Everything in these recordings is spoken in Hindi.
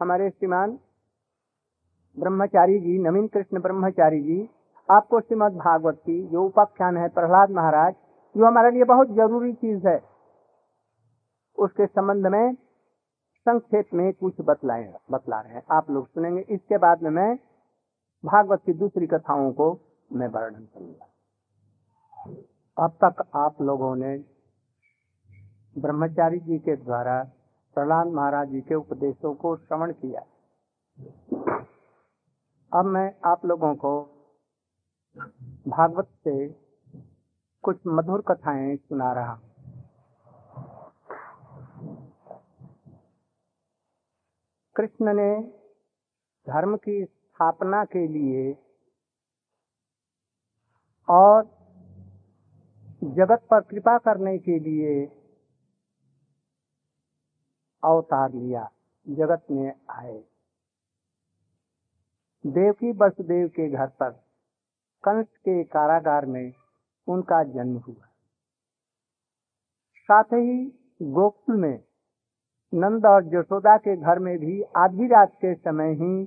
हमारे श्रीमान ब्रह्मचारी जी, नवीन कृष्ण ब्रह्मचारी जी, आपको श्रीमद भागवत की जो उपाख्यान है प्रहलाद महाराज, जो हमारे लिए बहुत ज़रूरी चीज़ है, उसके संबंध में संक्षेप में कुछ बतलाए, बतला रहे हैं। आप लोग सुनेंगे। इसके बाद में मैं भागवत की दूसरी कथाओं को मैं वर्णन करूँगा। अब तक आप लोगों ने ब्रह्मचारी जी के द्वारा प्रहलाद महाराज जी के उपदेशों को श्रवण किया। अब मैं आप लोगों को भागवत से कुछ मधुर कथाएँ सुना रहा कृष्ण ने धर्म की स्थापना के लिए और जगत पर कृपा करने के लिए अवतार लिया, जगत में आए। देवकी वसुदेव के घर पर कंस के कारागार में उनका जन्म हुआ। साथ ही गोकुल में, नंद और जसोदा के घर में भी आधी रात के समय ही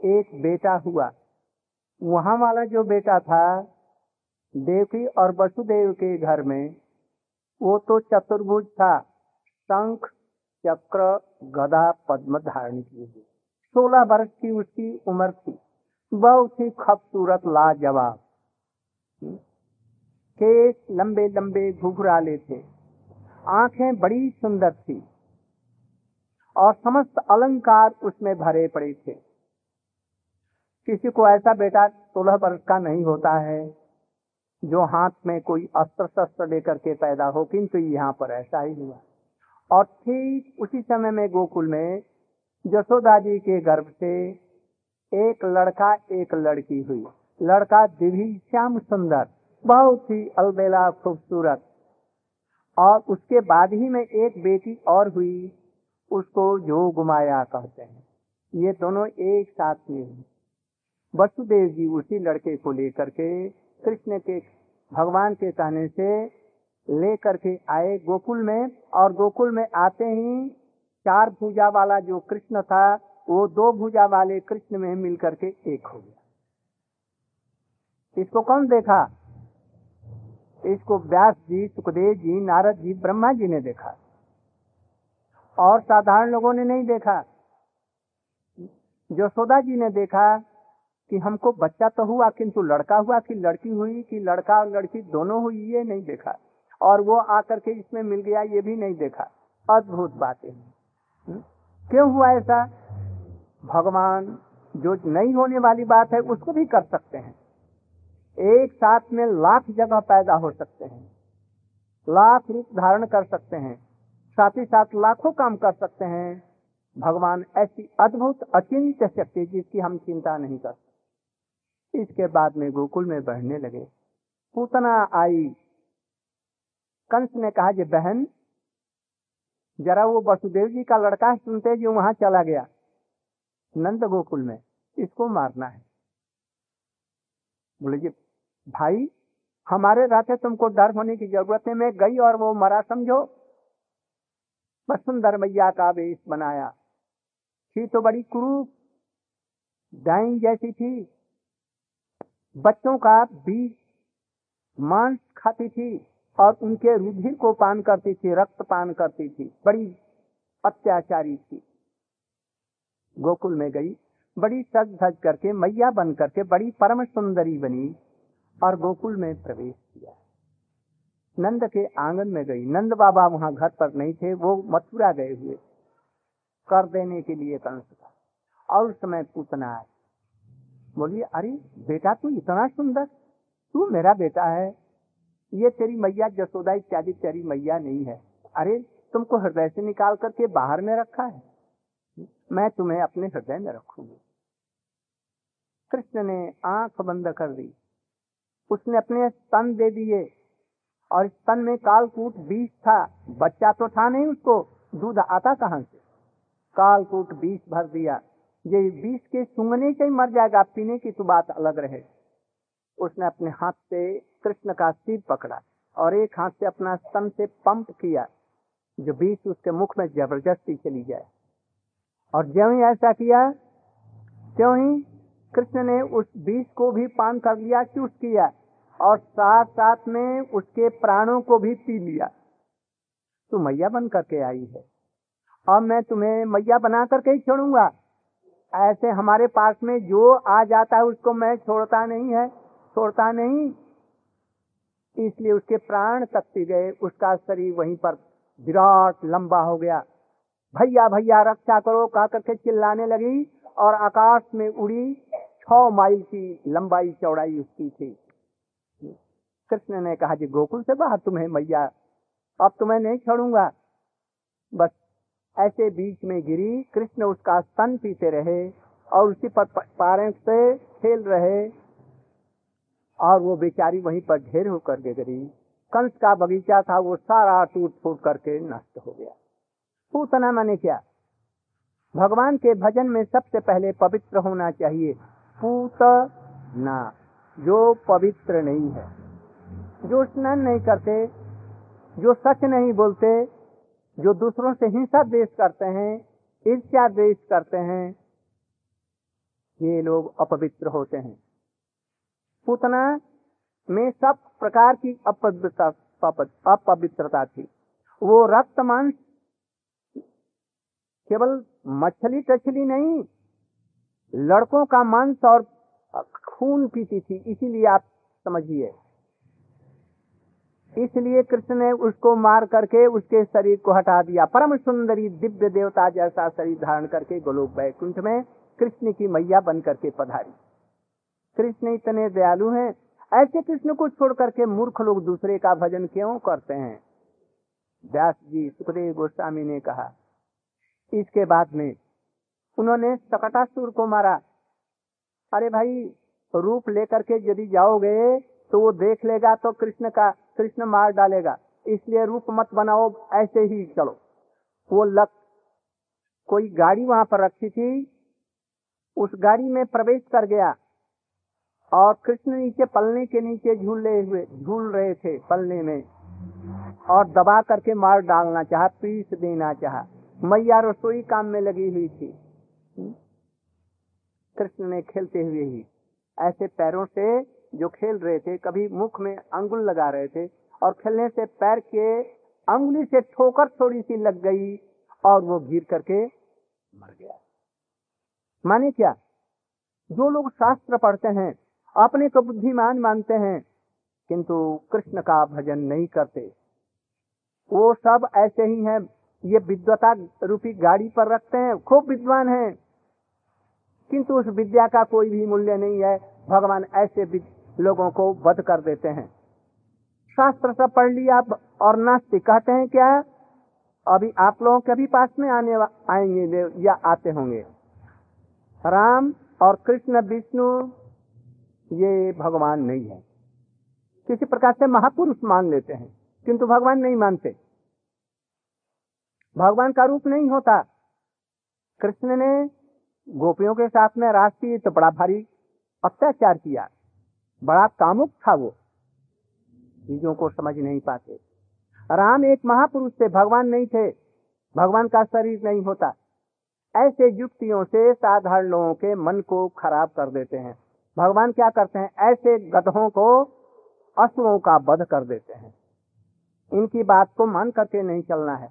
एक बेटा हुआ। वहाँ वाला जो बेटा था, देवकी और वसुदेव के घर में, वो तो चतुर्भुज था, शंख चक्र, गदा, पद्म धारण किए हुए। सोलह वर्ष की उसकी उम्र थी। बहुत ही खूबसूरत, लाजवाब। केस लंबे लंबे घुघराले थे आँखें बड़ी सुंदर थी। और समस्त अलंकार उसमें भरे पड़े थे। किसी को ऐसा बेटा सोलह वर्ष का नहीं होता है, जो हाथ में कोई अस्त्र शस्त्र लेकर के पैदा हो, किंतु यहाँ पर ऐसा ही हुआ। और ठीक उसी समय में गोकुल में जसोदा जी के गर्भ से एक लड़का, एक लड़की हुई। लड़का दिव्य, श्याम सुंदर, बहुत ही अलबेला, खूबसूरत। और उसके बाद ही में एक बेटी और हुई, उसको जो गुमाया कहते हैं। ये दोनों एक साथ में हुई वसुदेव जी उसी लड़के को लेकर के कृष्ण के, भगवान के कहने से लेकर के आए गोकुल में और गोकुल में आते ही चार भुजा वाला जो कृष्ण था, वो दो भुजा वाले कृष्ण में मिलकर के एक हो गया। इसको कौन देखा? इसको व्यास जी, सुखदेव जी, नारद जी, ब्रह्मा जी ने देखा। और साधारण लोगों ने नहीं देखा। यशोदा जी ने देखा कि हमको बच्चा तो हुआ, किंतु लड़का हुआ, कि लड़की हुई, कि लड़का और लड़की दोनों हुई, ये नहीं देखा। और वो आकर के इसमें मिल गया, ये भी नहीं देखा। अद्भुत बातें क्यों हुआ ऐसा? भगवान, जो नहीं होने वाली बात है, उसको भी कर सकते हैं। एक साथ में लाख जगह पैदा हो सकते हैं। लाख रूप धारण कर सकते हैं। साथ ही साथ लाखों काम कर सकते हैं। भगवान ऐसी अद्भुत, अचिंत्य शक्ति जिसकी हम चिंता नहीं कर सकते। इसके बाद में गोकुल में बढ़ने लगे। पूतना आई। कंस ने कहा, जे बहन, जरा वो वसुदेव जी का लड़का सुनते जो वहाँ चला गया, नंद गोकुल में, इसको मारना है। बोले, जी भाई, हमारे रहते तुमको डर होने की ज़रूरत है मैं गई और वो मरा, समझो? बस सुंदर मैया का वेश बनाया। थी तो बड़ी क्रूप डाइन जैसी थी, बच्चों का बीज मांस खाती थी और उनके रुधिर को पान करती थी, रक्त पान करती थी। बड़ी अत्याचारी थी। गोकुल में गई, बड़ी सज धज करके, मैया बन करके, बड़ी परम सुंदरी बनी और गोकुल में प्रवेश किया। नंद के आँगन में गई। नंद बाबा वहाँ घर पर नहीं थे, वो मथुरा गए हुए। कर देने के लिए कंस का। और उस समय पूतना बोलिए, अरे, बेटा तू इतना सुंदर, तू मेरा बेटा है ये तेरी मैया जसोदा इत्यादि तेरी मैया नहीं है। अरे, तुमको हृदय से निकाल करके बाहर में रखा है? मैं तुम्हें अपने हृदय में रखूँगी। कृष्ण ने आँख बंद कर दी। उसने अपने स्तन दे दिए और स्तन में कालकूट बीज था। बच्चा तो था नहीं उसको। दूध आता कहाँ से? कालकूट बीज भर दिया। ये बीज के सुंगने से ही मर जाएगा। पीने की तो बात अलग रहे। उसने अपने हाथ से कृष्ण का सिर पकड़ा और एक हाथ से अपना स्तन से पंप किया, जो बीज उसके मुख में ज़बरदस्ती चली जाए। और ज्यों ही ऐसा किया, त्यों ही कृष्ण ने उस बीज को भी पान कर लिया, चूस किया और साथ साथ में उसके प्राणों को भी पी लिया। तू मैया बन करके आई है। और मैं तुम्हें मैया बना करके ही छोड़ूँगा। ऐसे हमारे पास में जो आ जाता है, उसको मैं छोड़ता नहीं है, छोड़ता नहीं। इसलिए उसके प्राण तकती गए, उसका शरीर वहीं पर विराट लंबा हो गया। भैया भैया, रक्षा करो कहा करके चिल्लाने लगी और आकाश में उड़ी छ माइल की लंबाई चौड़ाई उसकी थी। कृष्ण ने कहा, जी, गोकुल से बाहर तुम्हें मैया, अब तुम्हें नहीं छोड़ूँगा। बस ऐसे बीच में गिरी, कृष्ण उसका स्तन पीते रहे और उसी पर पारे से खेल रहे। और वो बेचारी वहीं पर ढेर होकर गिरी कंस का बगीचा था, वो सारा टूट फूट करके नष्ट हो गया। पूतना माने क्या? भगवान के भजन में सबसे पहले पवित्र होना चाहिए। पूत ना, जो पवित्र नहीं है। जो स्नान नहीं करते, जो सच नहीं बोलते, जो दूसरों से हिंसा द्वेष करते हैं, ईर्ष्या द्वेष करते हैं, ये लोग अपवित्र होते हैं। पूतना में सब प्रकार की अपवित्रता थी। वो रक्त मांस केवल मछली टछली नहीं, लड़कों का मांस और खून पीती थी। इसीलिए आप समझिए। इसलिए कृष्ण ने उसको मार करके उसके शरीर को हटा दिया। परम सुंदरी दिव्य देवता जैसा शरीर धारण करके गोलोक बैकुंठ में कृष्ण की मैया बन करके पधारी। कृष्ण इतने दयालु हैं, ऐसे कृष्ण को छोड़ करके मूर्ख लोग दूसरे का भजन क्यों करते हैं? व्यास जी, सुखदेव गोस्वामी ने कहा, इसके बाद में उन्होंने सकटासुर को मारा। अरे भाई, रूप लेकर के यदि जाओगे तो वो देख लेगा तो कृष्ण का, कृष्ण मार डालेगा। इसलिए रूप मत बनाओ, ऐसे ही चलो। वो लक, कोई गाड़ी वहाँ पर रखी थी, उस गाड़ी में प्रवेश कर गया। और कृष्ण नीचे पलने के नीचे झूले हुए, झूल रहे थे पलने में। और दबा करके मार डालना चाह, पीस देना चाह। मैया रसोई काम में लगी हुई थी। कृष्ण ने खेलते हुए ही ऐसे पैरों से जो खेल रहे थे, कभी मुख में अंगुल लगा रहे थे, और खेलने से पैर के अंगुली से ठोकर थोड़ी सी लग गई, और वो गिर करके मर गया। माने क्या? जो लोग शास्त्र पढ़ते हैं अपने को बुद्धिमान मानते हैं, किंतु कृष्ण का भजन नहीं करते। वो सब ऐसे ही हैं, ये विद्वता रूपी गाड़ी पर रखते हैं, खूब विद्वान हैं। किंतु उस विद्या का कोई भी मूल्य नहीं है, भगवान ऐसे लोगों को वध कर देते हैं। शास्त्र सब पढ़ लिया और नास्तिक कहते हैं क्या? अभी आप लोगों के भी पास में आने आएँगे, या आते होंगे? राम और कृष्ण, विष्णु ये भगवान नहीं है। किसी प्रकार से महापुरुष मान लेते हैं, किंतु भगवान नहीं मानते। भगवान का रूप नहीं होता। कृष्ण ने गोपियों के साथ में राष्ट्रीय तो बड़ा भारी अत्याचार किया। बड़ा कामुक था वो। चीज़ों को समझ नहीं पाते। राम एक महापुरुष थे, भगवान नहीं थे। भगवान का शरीर नहीं होता। ऐसे युक्तियों से साधारण लोगों के मन को खराब कर देते हैं। भगवान क्या करते हैं? ऐसे गधों को असुरों का वध कर देते हैं। इनकी बात को मान करके नहीं चलना है।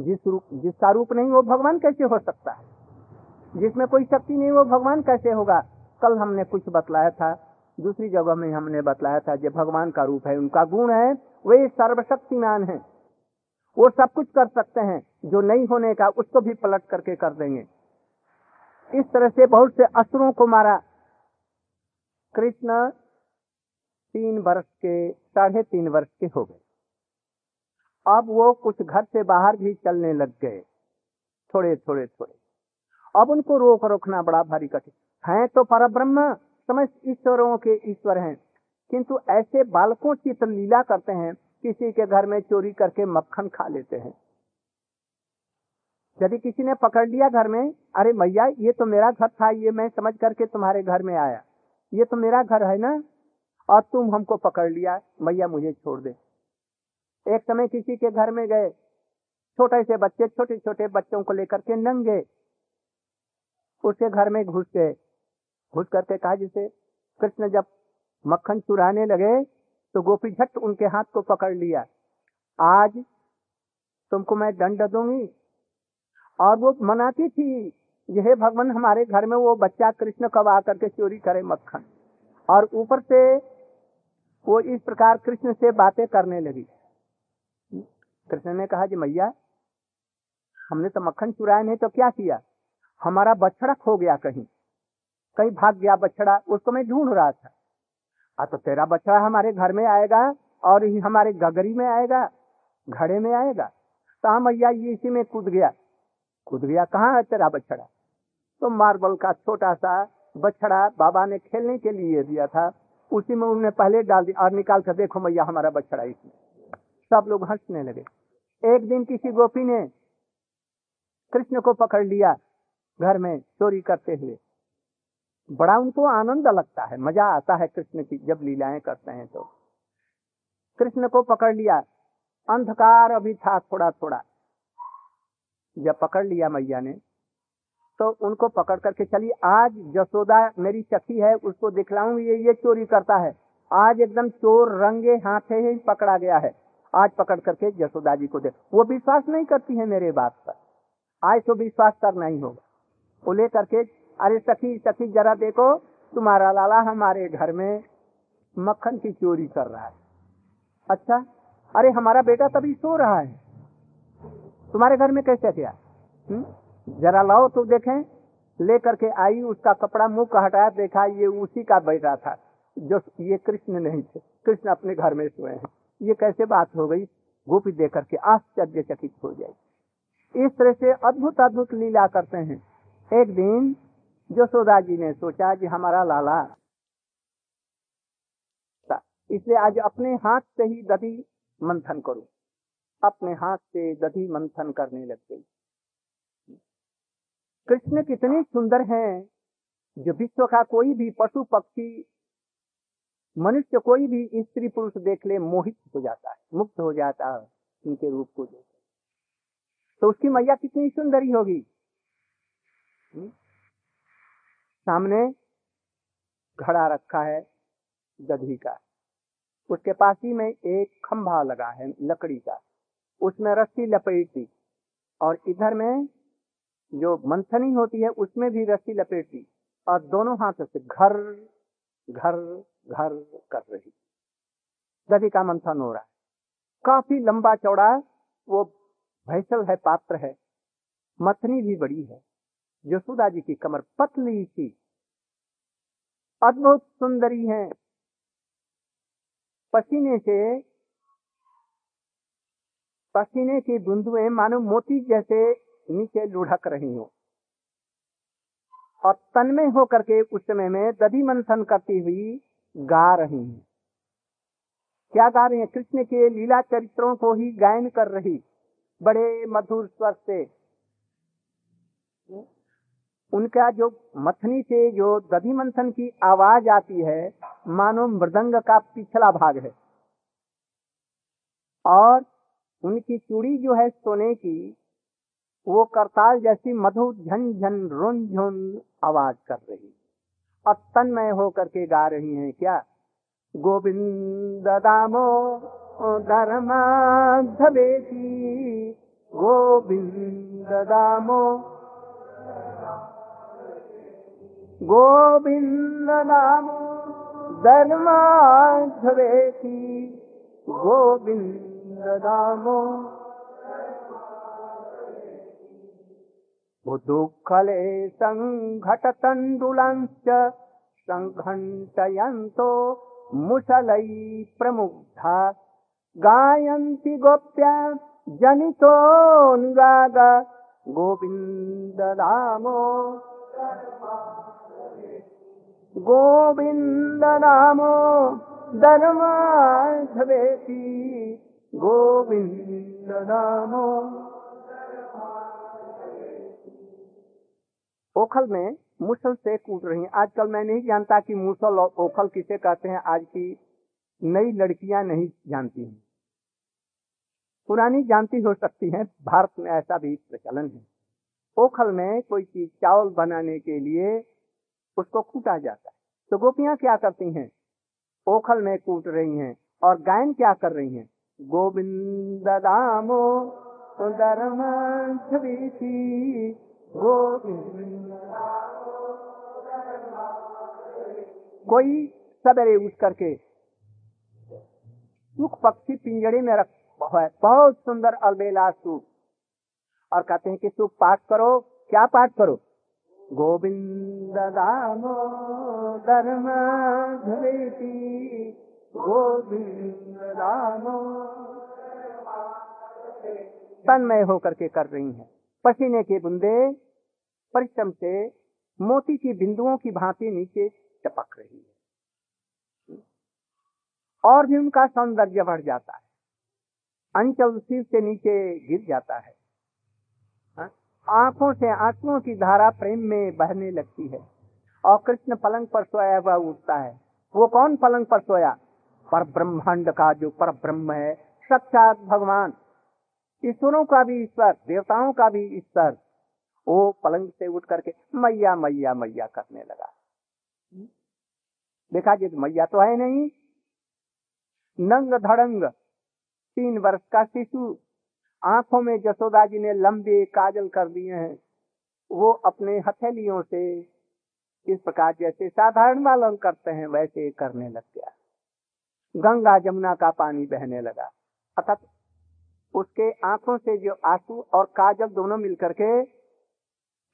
जिस रूप, जिसका रूप नहीं, वो भगवान कैसे हो सकता है? जिसमें कोई शक्ति नहीं, वो भगवान कैसे होगा? कल हमने कुछ बतलाया था, दूसरी जगह में हमने बतलाया था जो भगवान का रूप है, उनका गुण है, वे सर्वशक्तिमान है। वो सब कुछ कर सकते हैं, जो नहीं होने का, उसको भी पलट करके कर देंगे। इस तरह से बहुत से असुरों को मारा कृष्ण तीन वर्ष के, साढ़े तीन वर्ष के हो गए। अब वो कुछ घर से बाहर भी चलने लग गए। थोड़े थोड़े थोड़े। अब उनको रोक रोकना बड़ा भारी कठिन। है तो पर ब्रह्म समस्त ईश्वरों के ईश्वर हैं। किंतु ऐसे बालकों की तो लीला करते हैं, किसी के घर में चोरी करके मक्खन खा लेते हैं। यदि किसी ने पकड़ लिया घर में, अरे मैया, ये तो मेरा घर था, ये मैं समझ करके तुम्हारे घर में आया। ये तो मेरा घर है ना? और तुम हमको पकड़ लिया, मैया मुझे छोड़ दे। एक समय किसी के घर में गए, छोटे से बच्चे छोटे छोटे बच्चों को लेकर के नंगे। उसके घर में घुस गए। घुस करके कहा जिसे, कृष्ण जब मक्खन चुराने लगे तो गोपी झट उनके हाथ को पकड़ लिया। आज तुमको मैं दंड दूँगी। और वो मनाती थी। यह भगवान, हमारे घर में वो बच्चा कृष्ण कब आकर के चोरी करे मक्खन। और ऊपर से वो इस प्रकार कृष्ण से बातें करने लगी। कृष्ण ने कहा, जी मैया, हमने तो मक्खन चुराया नहीं तो क्या किया? हमारा बछड़ा खो गया कहीं। कहीं भाग गया बछड़ा उसको मैं ढूंढ रहा था। आ तो तेरा बछड़ा हमारे घर में आएगा और हमारे गगरी में आएगा, घड़े में आएगा। तो मैया, ये इसी में कूद गया। कूद गया कहाँ है तेरा बछड़ा? तो मार्बल का छोटा सा बछड़ा बाबा ने खेलने के लिए दिया था। उसी में उन्होंने पहले डाल दिया और निकाल कर देखो मैया, हमारा बछड़ा इसमें। सब लोग हंसने लगे। एक दिन किसी गोपी ने कृष्ण को पकड़ लिया घर में चोरी करते हुए। बड़ा उनको आनंद लगता है, मज़ा आता है कृष्ण की जब लीलाएँ करते हैं तो। कृष्ण को पकड़ लिया। अंधकार अभी था थोड़ा थोड़ा जब पकड़ लिया मैया ने तो उनको पकड़ करके चली आज जसोदा मेरी सखी है, उसको दिखलाऊं ये ये चोरी करता है। आज एकदम चोर रंगे हाथे ही पकड़ा गया है। आज पकड़ करके जसोदा जी को दे। वो विश्वास नहीं करती है मेरे बात पर। आज तो विश्वास करना ही होगा। वो ले करके अरे सखी सखी, जरा देखो, तुम्हारा लाला हमारे घर में मक्खन की चोरी कर रहा है। अच्छा अरे हमारा बेटा तभी सो रहा है। तुम्हारे घर में कैसे गया? हम्म? जरा लाओ तो देखें, लेकर के आई, उसका कपड़ा मुँह का हटाया, देखा ये उसी का बेटा था। जो ये कृष्ण नहीं थे, कृष्ण अपने घर में सोए हैं। ये कैसे बात हो गई? गोपी देख करके आश्चर्यचकित हो जाए। इस तरह से अद्भुत अद्भुत लीला करते हैं। एक दिन जसोदा जी ने सोचा कि हमारा लाला, इसलिए आज अपने हाथ से ही दधी मंथन करूँ। अपने हाथ से दधी मंथन करने लग गई। कृष्ण कितने सुंदर हैं। जो विश्व का कोई भी पशु पक्षी, मनुष्य कोई भी स्त्री पुरुष देख ले, मोहित हो जाता है, मुक्त हो जाता है उनके रूप को देख तो उसकी मैया कितनी सुंदरी होगी। हम्म? सामने घड़ा रखा है दधी का। उसके पास ही में एक खंभा लगा है, लकड़ी का। उसमें रस्सी लपेटी और इधर में जो मंथनी होती है, उसमें भी रस्सी लपेटी और दोनों हाथों से घर घर घर कर रही। दधी का मंथन हो रहा है। काफ़ी लंबा चौड़ा, वो भैसल है, पात्र है। मथनी भी बड़ी है। यशोदा जी की कमर पतली सी। अद्भुत सुंदरी है। पसीने से, पसीने की बूंदुएँ मानो मोती जैसे नीचे लुढ़क रही हो। और तन्मय होकर के उस समय में दधि मंथन करती हुई गा रही हैं। क्या गा रही हैं? कृष्ण के लीला चरित्रों को ही गायन कर रही बड़े मधुर स्वर से। उनका जो मथनी से जो दधि मंथन की आवाज़ आती है, मानो मृदंग का पिछला भाग है। और उनकी चूड़ी जो है सोने की वो करताल जैसी मधुर झन रुन झुन आवाज़ कर रही। और तन्मय होकर के गा रही हैं क्या? गोविंद दामो धर्माधवेशी गोविंद दामो गोविंद नामो धर्माधवेशी गोविंद दामो बुद्धुखले सङ्घटतण्डुलञ्च सङ्घण्टयन्तो मुसलै प्रमुग्धा गायन्ति गोप्या जनितोऽनुराग गोविन्दनामो गोविन्दनामो धर्माधवेति गोविन्दनामो ओखल में मुसल से कूट रही हैं। आजकल मैं नहीं जानता कि मुसल और ओखल किसे कहते हैं। आज की नई लड़कियाँ नहीं जानती हैं। पुरानी जानती हो सकती हैं। भारत में ऐसा भी प्रचलन है। ओखल में कोई चीज़ चावल बनाने के लिए उसको कूटा जाता है। तो गोपियाँ क्या करती हैं? ओखल में कूट रही हैं और गायन क्या कर रही हैं? गोविंद दामो गोविंद कोई सवेरे उठ करके सुख पक्षी पिंजड़े में रख है। बहुत सुंदर अलबेला सुख और कहते हैं कि सुख पाठ करो। क्या पाठ करो? गोविंद दामो धर्म गोविंद दामो तन्मय होकर के कर रही हैं। पसीने के बुंदे, परिश्रम से मोती की बिंदुओं की भांति नीचे चपक रही है। और भी उनका सौंदर्य बढ़ जाता है। अंचल सिर से नीचे गिर जाता है। हाँ? आँखों से आंसुओं की धारा प्रेम में बहने लगती है। और कृष्ण पलंग पर सोया हुआ उठता है। वो कौन पलंग पर सोया? पर ब्रह्मांड का जो पर ब्रह्म है सच्चा भगवान। ईश्वरों का भी ईश्वर देवताओं का भी ईश्वर वो पलंग से उठ करके मैया मैया मैया करने लगा। देखा जी, मैया तो है नहीं। नंग धड़ंग, तीन वर्ष का शिशु, आँखों में जसोदा जी ने लंबे काजल कर दिए हैं। वो अपने हथेलियों से इस प्रकार जैसे साधारण बालन करते हैं, वैसे करने लग गया। गंगा जमुना का पानी बहने लगा। अर्थात उसके आँखों से जो आँसू और काजल दोनों मिलकर के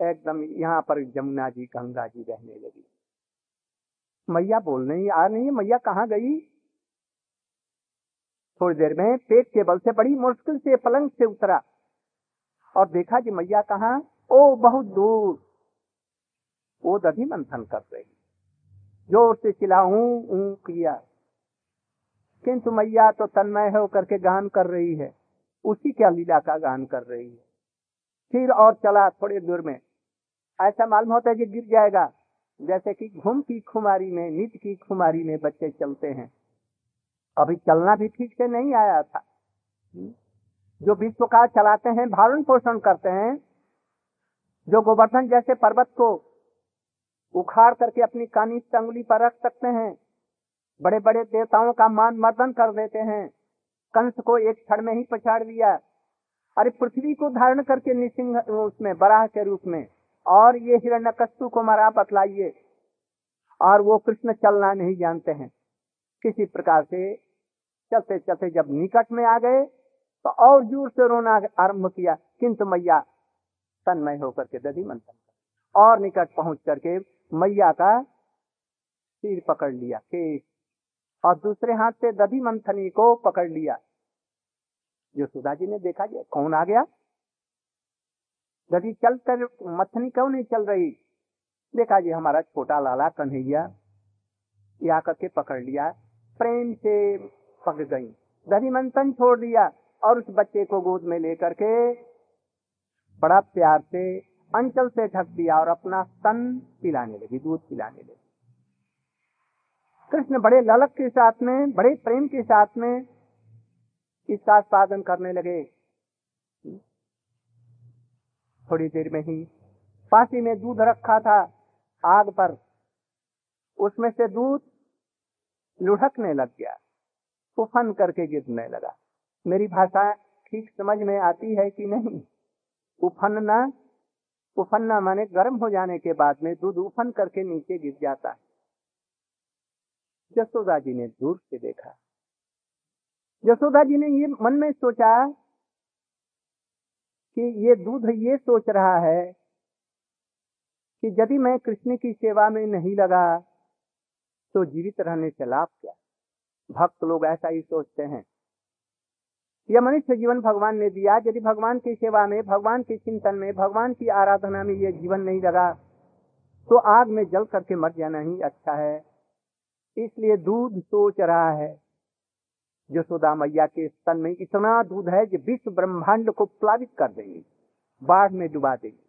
एकदम यहाँ पर जमुना जी, गंगा जी बहने लगी। मैया बोल नहीं, आ नहीं मैया कहाँ गई? थोड़ी देर में पेट के बल से बड़ी मुश्किल से पलंग से उतरा। और देखा कि मैया कहा? ओ, बहुत दूर। वो दधी मंथन कर रही। ज़ोर से चिल्लाऊ किया किंतु मैया तो तन्मय होकर के गान कर रही है। उसी क्या लीला का गान कर रही है। फिर और चला थोड़ी दूर में। ऐसा मालूम होता है कि गिर जाएगा। जैसे कि घूम की खुमारी में नित की खुमारी में बच्चे चलते हैं। अभी चलना भी ठीक से नहीं आया था। जो विश्व का चलाते हैं, भारण पोषण करते हैं, जो गोवर्धन जैसे पर्वत को उखाड़ करके अपनी कानी टंगली पर रख सकते हैं बड़े बड़े देवताओं का मान मर्दन कर देते हैं कंस को एक क्षण में ही पछाड़ दिया अरे पृथ्वी को धारण करके निसिंह उसमें, बराह के रूप में, और ये हिरण्यकस्तु को मरा बतलाइए। और वो कृष्ण चलना नहीं जानते हैं। किसी प्रकार से चलते चलते जब निकट में आ गए तो और ज़ोर से रोना आरंभ किया, किंतु मैया, तन्मय होकर के दधी मंथन और निकट पहुँच करके मैया का सिर पकड़ लिया केस और दूसरे हाथ से दधी मंथनी को पकड़ लिया। जो सुधा जी ने देखा जी कौन आ गया? दधी चल कर मथनी क्यों नहीं चल रही? देखा जी, हमारा छोटा लाला कन्हैया ये आकर के पकड़ लिया, प्रेम से पक गई। दही मंथन छोड़ दिया और उस बच्चे को गोद में लेकर के बड़ा प्यार से अंचल से ढक दिया और अपना तन पिलाने लगी, दूध पिलाने लगी। कृष्ण बड़े ललक के साथ में, बड़े प्रेम के साथ में इसका साधन करने लगे। थोड़ी देर में ही पासी में दूध रखा था आग पर। उसमें से दूध लुढ़कने लग गया। उफन करके गिरने लगा। मेरी भाषा ठीक समझ में आती है कि नहीं? उफनना उफनना माने गर्म हो जाने के बाद में दूध उफन करके नीचे गिर जाता। है जसोदा जी ने दूर से देखा। जसोदा जी ने ये मन में सोचा कि ये दूध ये सोच रहा है कि यदि मैं कृष्ण की सेवा में नहीं लगा तो जीवित रहने से लाभ क्या? भक्त लोग ऐसा ही सोचते हैं। यह मनुष्य जीवन भगवान ने दिया। यदि भगवान की सेवा में, भगवान के चिंतन में, भगवान की आराधना में यह जीवन नहीं लगा तो आग में जल करके मर जाना ही अच्छा है। इसलिए दूध सोच रहा है। यशोदा मैया के स्तन में इतना दूध है कि विश्व ब्रह्मांड को प्लावित कर देंगे बाढ़ में डुबा देंगे।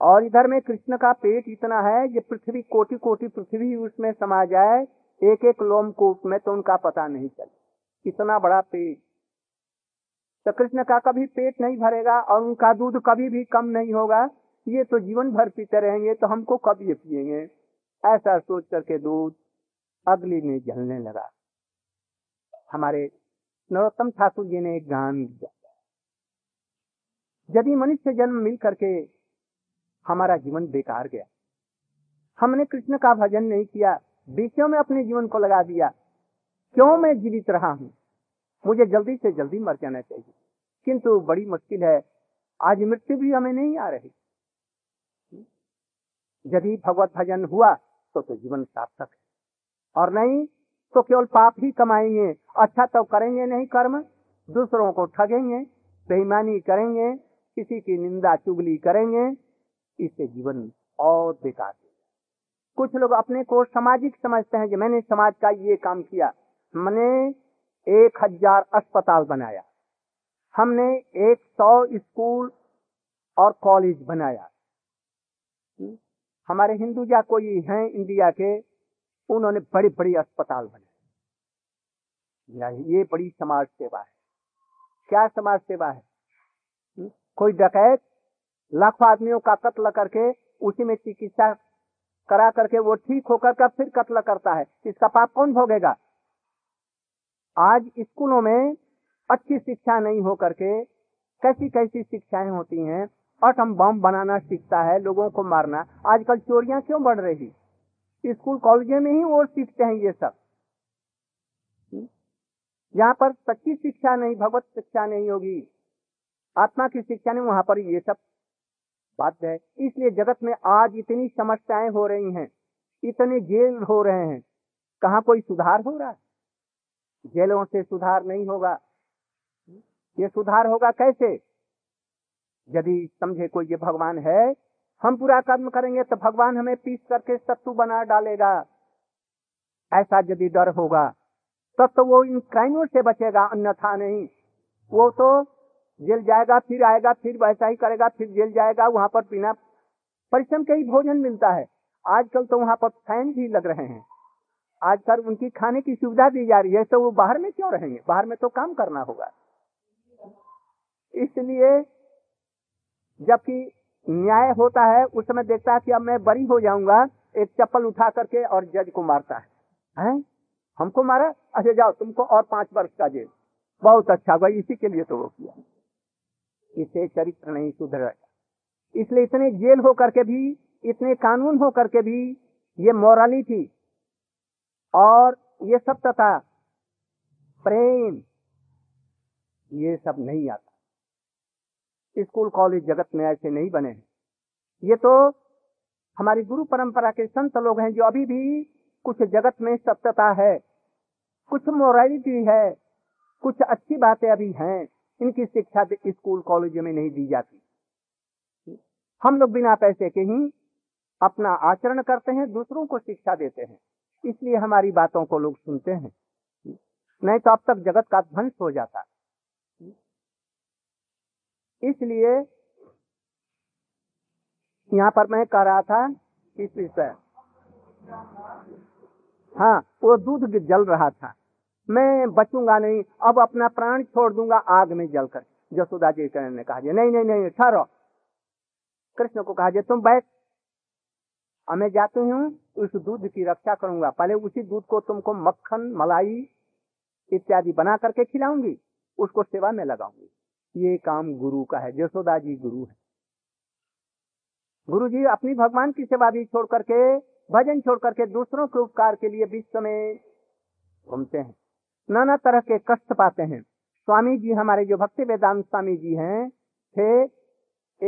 और इधर में कृष्ण का पेट इतना है ये पृथ्वी कोटि कोटि पृथ्वी उसमें समा जाए एक एक लोम को उसमें तो उनका पता नहीं चले। इतना बड़ा पेट। तो कृष्ण का कभी पेट नहीं भरेगा और उनका दूध कभी भी कम नहीं होगा। ये तो जीवन भर पीते रहेंगे तो हमको कब ये पिएँगे? ऐसा सोच करके दूध अगली में जलने लगा। हमारे नरोत्तम ठाकुर जी ने एक गान यदि मनुष्य जन्म मिल करके हमारा जीवन बेकार गया, हमने कृष्ण का भजन नहीं किया विषयों में अपने जीवन को लगा दिया, क्यों मैं जीवित रहा हूँ? मुझे जल्दी से जल्दी मर जाना चाहिए। किंतु बड़ी मुश्किल है, आज मृत्यु भी हमें नहीं आ रही। यदि भगवत भजन हुआ तो तो जीवन सार्थक है। और नहीं तो केवल पाप ही कमाएँगे अच्छा तो करेंगे नहीं कर्म, दूसरों को ठगेंगे, बेईमानी करेंगे, किसी की निंदा चुगली करेंगे, इससे जीवन और बेकार कुछ लोग अपने को सामाजिक समझते हैं कि मैंने समाज का ये काम किया मैंने एक हज़ार अस्पताल बनाया, हमने एक सौ स्कूल और कॉलेज बनाया। हमारे हिंदू हिंदुजा कोई हैं इंडिया के, उन्होंने बड़े बड़े अस्पताल बनाए। ये बड़ी समाज सेवा है। क्या समाज सेवा है? कोई डकैत, लाखों आदमियों का कत्ल करके उसी में चिकित्सा करा करके वो ठीक होकर का फिर कत्ल करता है? इसका पाप कौन भोगेगा? आज स्कूलों में अच्छी शिक्षा नहीं हो करके कैसी कैसी शिक्षाएँ होती हैं? अटम बम बनाना सीखता है, लोगों को मारना। आजकल चोरियाँ क्यों बढ़ रही? स्कूल कॉलेज में ही वो सीखते हैं ये सब। यहाँ पर सच्ची शिक्षा नहीं, भगवत शिक्षा नहीं होगी। आत्मा की शिक्षा नहीं, वहाँ पर ये सब बात है। इसलिए जगत में आज इतनी समस्याएँ हो रही हैं, इतने जेल हो रहे हैं। कहा कोई सुधार हो रहा है? जेलों से सुधार नहीं होगा। ये सुधार होगा कैसे? यदि समझे कोई ये भगवान है, हम पूरा कर्म करेंगे तो भगवान हमें पीस करके सत्तू बना डालेगा। ऐसा यदि डर होगा तब तो वो इन क्राइमों से बचेगा, अन्यथा नहीं। वो तो जेल जाएगा, फिर आएगा, फिर वैसा ही करेगा, फिर जेल जाएगा, वहाँ पर बिना परिश्रम के ही भोजन मिलता है। आजकल तो वहाँ पर फ़ैन भी लग रहे हैं। आजकल उनकी खाने की सुविधा दी जा रही है तो वो बाहर में क्यों रहेंगे? बाहर में तो काम करना होगा। इसलिए जबकि न्याय होता है, उस समय देखता है कि अब मैं बरी हो जाऊँगा, एक चप्पल उठा करके और जज को मारता है। हैं? हमको मारा? अच्छा जाओ, तुमको और पाँच वर्ष का जेल। बहुत अच्छा भाई इसी के लिए तो वो किया। इसे चरित्र नहीं सुधरेगा इसलिए इतने जेल हो करके भी, इतने कानून हो करके भी, ये मोरालिटी और ये सब तथा प्रेम, ये सब नहीं आता। स्कूल कॉलेज जगत में ऐसे नहीं बने हैं। ये तो हमारी गुरु परंपरा के संत लोग हैं जो अभी भी कुछ जगत में सत्यता है। कुछ मोरालिटी है, कुछ अच्छी बातें अभी हैं, इनकी शिक्षा स्कूल कॉलेज में नहीं दी जाती। हम लोग बिना पैसे के ही अपना आचरण करते हैं, दूसरों को शिक्षा देते हैं। इसलिए हमारी बातों को लोग सुनते हैं। नहीं तो अब तक जगत का ध्वंस हो जाता। इसलिए यहाँ पर मैं कह रहा था इस विषय। हाँ वो दूध जल रहा था। मैं बचूँगा नहीं, अब अपना प्राण छोड़ दूँगा आग में जलकर। जसोदा जी कृष्ण ने कहा नहीं नहीं नहीं, ठहरो। कृष्ण को कहा तुम बैठ। मैं जाती हूँ, उस दूध की रक्षा करूँगा। पहले उसी दूध को तुमको मक्खन, मलाई इत्यादि बना करके खिलाऊँगी, उसको सेवा में लगाऊँगी। ये काम गुरु का है, जसोदा जी गुरु है। गुरु जी, अपनी भगवान की सेवा भी छोड़ करके भजन छोड़ करके दूसरों के उपकार के लिए विश्व में घूमते हैं। नाना तरह के कष्ट पाते हैं। स्वामी जी हमारे जो भक्ति वेदांत स्वामी जी हैं, थे,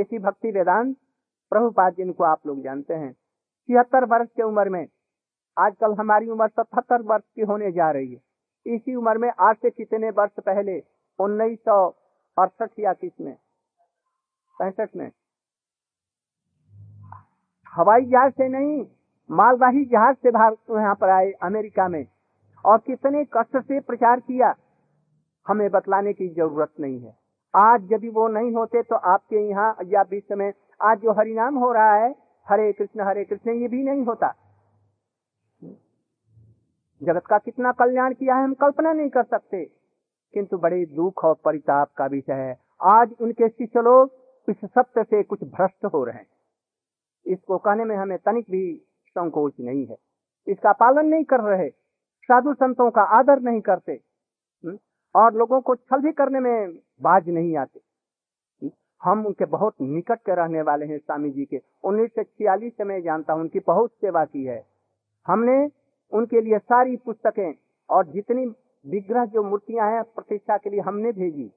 ऐसी भक्ति वेदांत प्रभुपाद जिनको आप लोग जानते हैं। छिहत्तर वर्ष की उम्र में, आजकल हमारी उम्र सतहत्तर वर्ष की होने जा रही है। इसी उम्र में आज से कितने वर्ष पहले, उन्नीस सौ अड़सठ या किसमें? पैंसठ में। हवाई जहाज़ से नहीं मालवाही जहाज़ से भारत यहाँ पर आए अमेरिका में। और कितने कष्ट से प्रचार किया। हमें बतलाने की ज़रूरत नहीं है। आज यदि वो नहीं होते तो आपके यहाँ या विश्व में आज जो हरिनाम हो रहा है, हरे कृष्ण हरे कृष्ण, ये भी नहीं होता। जगत का कितना कल्याण किया है हम कल्पना नहीं कर सकते। किंतु बड़े दुख और परिताप का विषय है। आज उनके शिष्य लोग इस सत्य से कुछ भ्रष्ट हो रहे हैं। इसको कहने में हमें तनिक भी संकोच नहीं है। इसका पालन नहीं कर रहे, साधु संतों का आदर नहीं करते और लोगों को छल भी करने में बाज नहीं आते। हम उनके बहुत निकट के रहने वाले हैं स्वामी जी के। उन्नीस सौ छियालीस से मैं जानता हूँ उनकी बहुत सेवा की है। हमने उनके लिए सारी पुस्तकें और जितनी विग्रह जो मूर्तियाँ हैं प्रतिष्ठा के लिए हमने भेजी।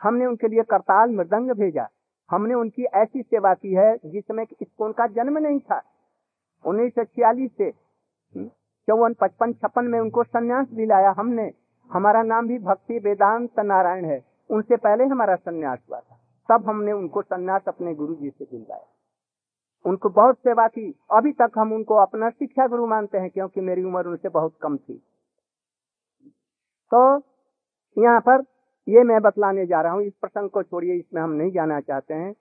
हमने उनके लिए करताल मृदंग भेजा। हमने उनकी ऐसी सेवा की है जिसमें इसको उनका जन्म नहीं था। उन्नीस सौ छियालीस से। चौवन, पचपन, छप्पन में उनको संन्यास दिलाया हमने। हमारा नाम भी भक्ति वेदांत नारायण है। उनसे पहले हमारा संन्यास हुआ था। तब हमने उनको संन्यास अपने गुरु जी से दिलवाया। उनको बहुत सेवा की। अभी तक हम उनको अपना शिक्षा गुरु मानते हैं, क्योंकि मेरी उम्र उनसे बहुत कम थी। तो यहाँ पर ये मैं बतलाने जा रहा हूँ। इस प्रसंग को छोड़िए, इसमें हम नहीं जाना चाहते हैं।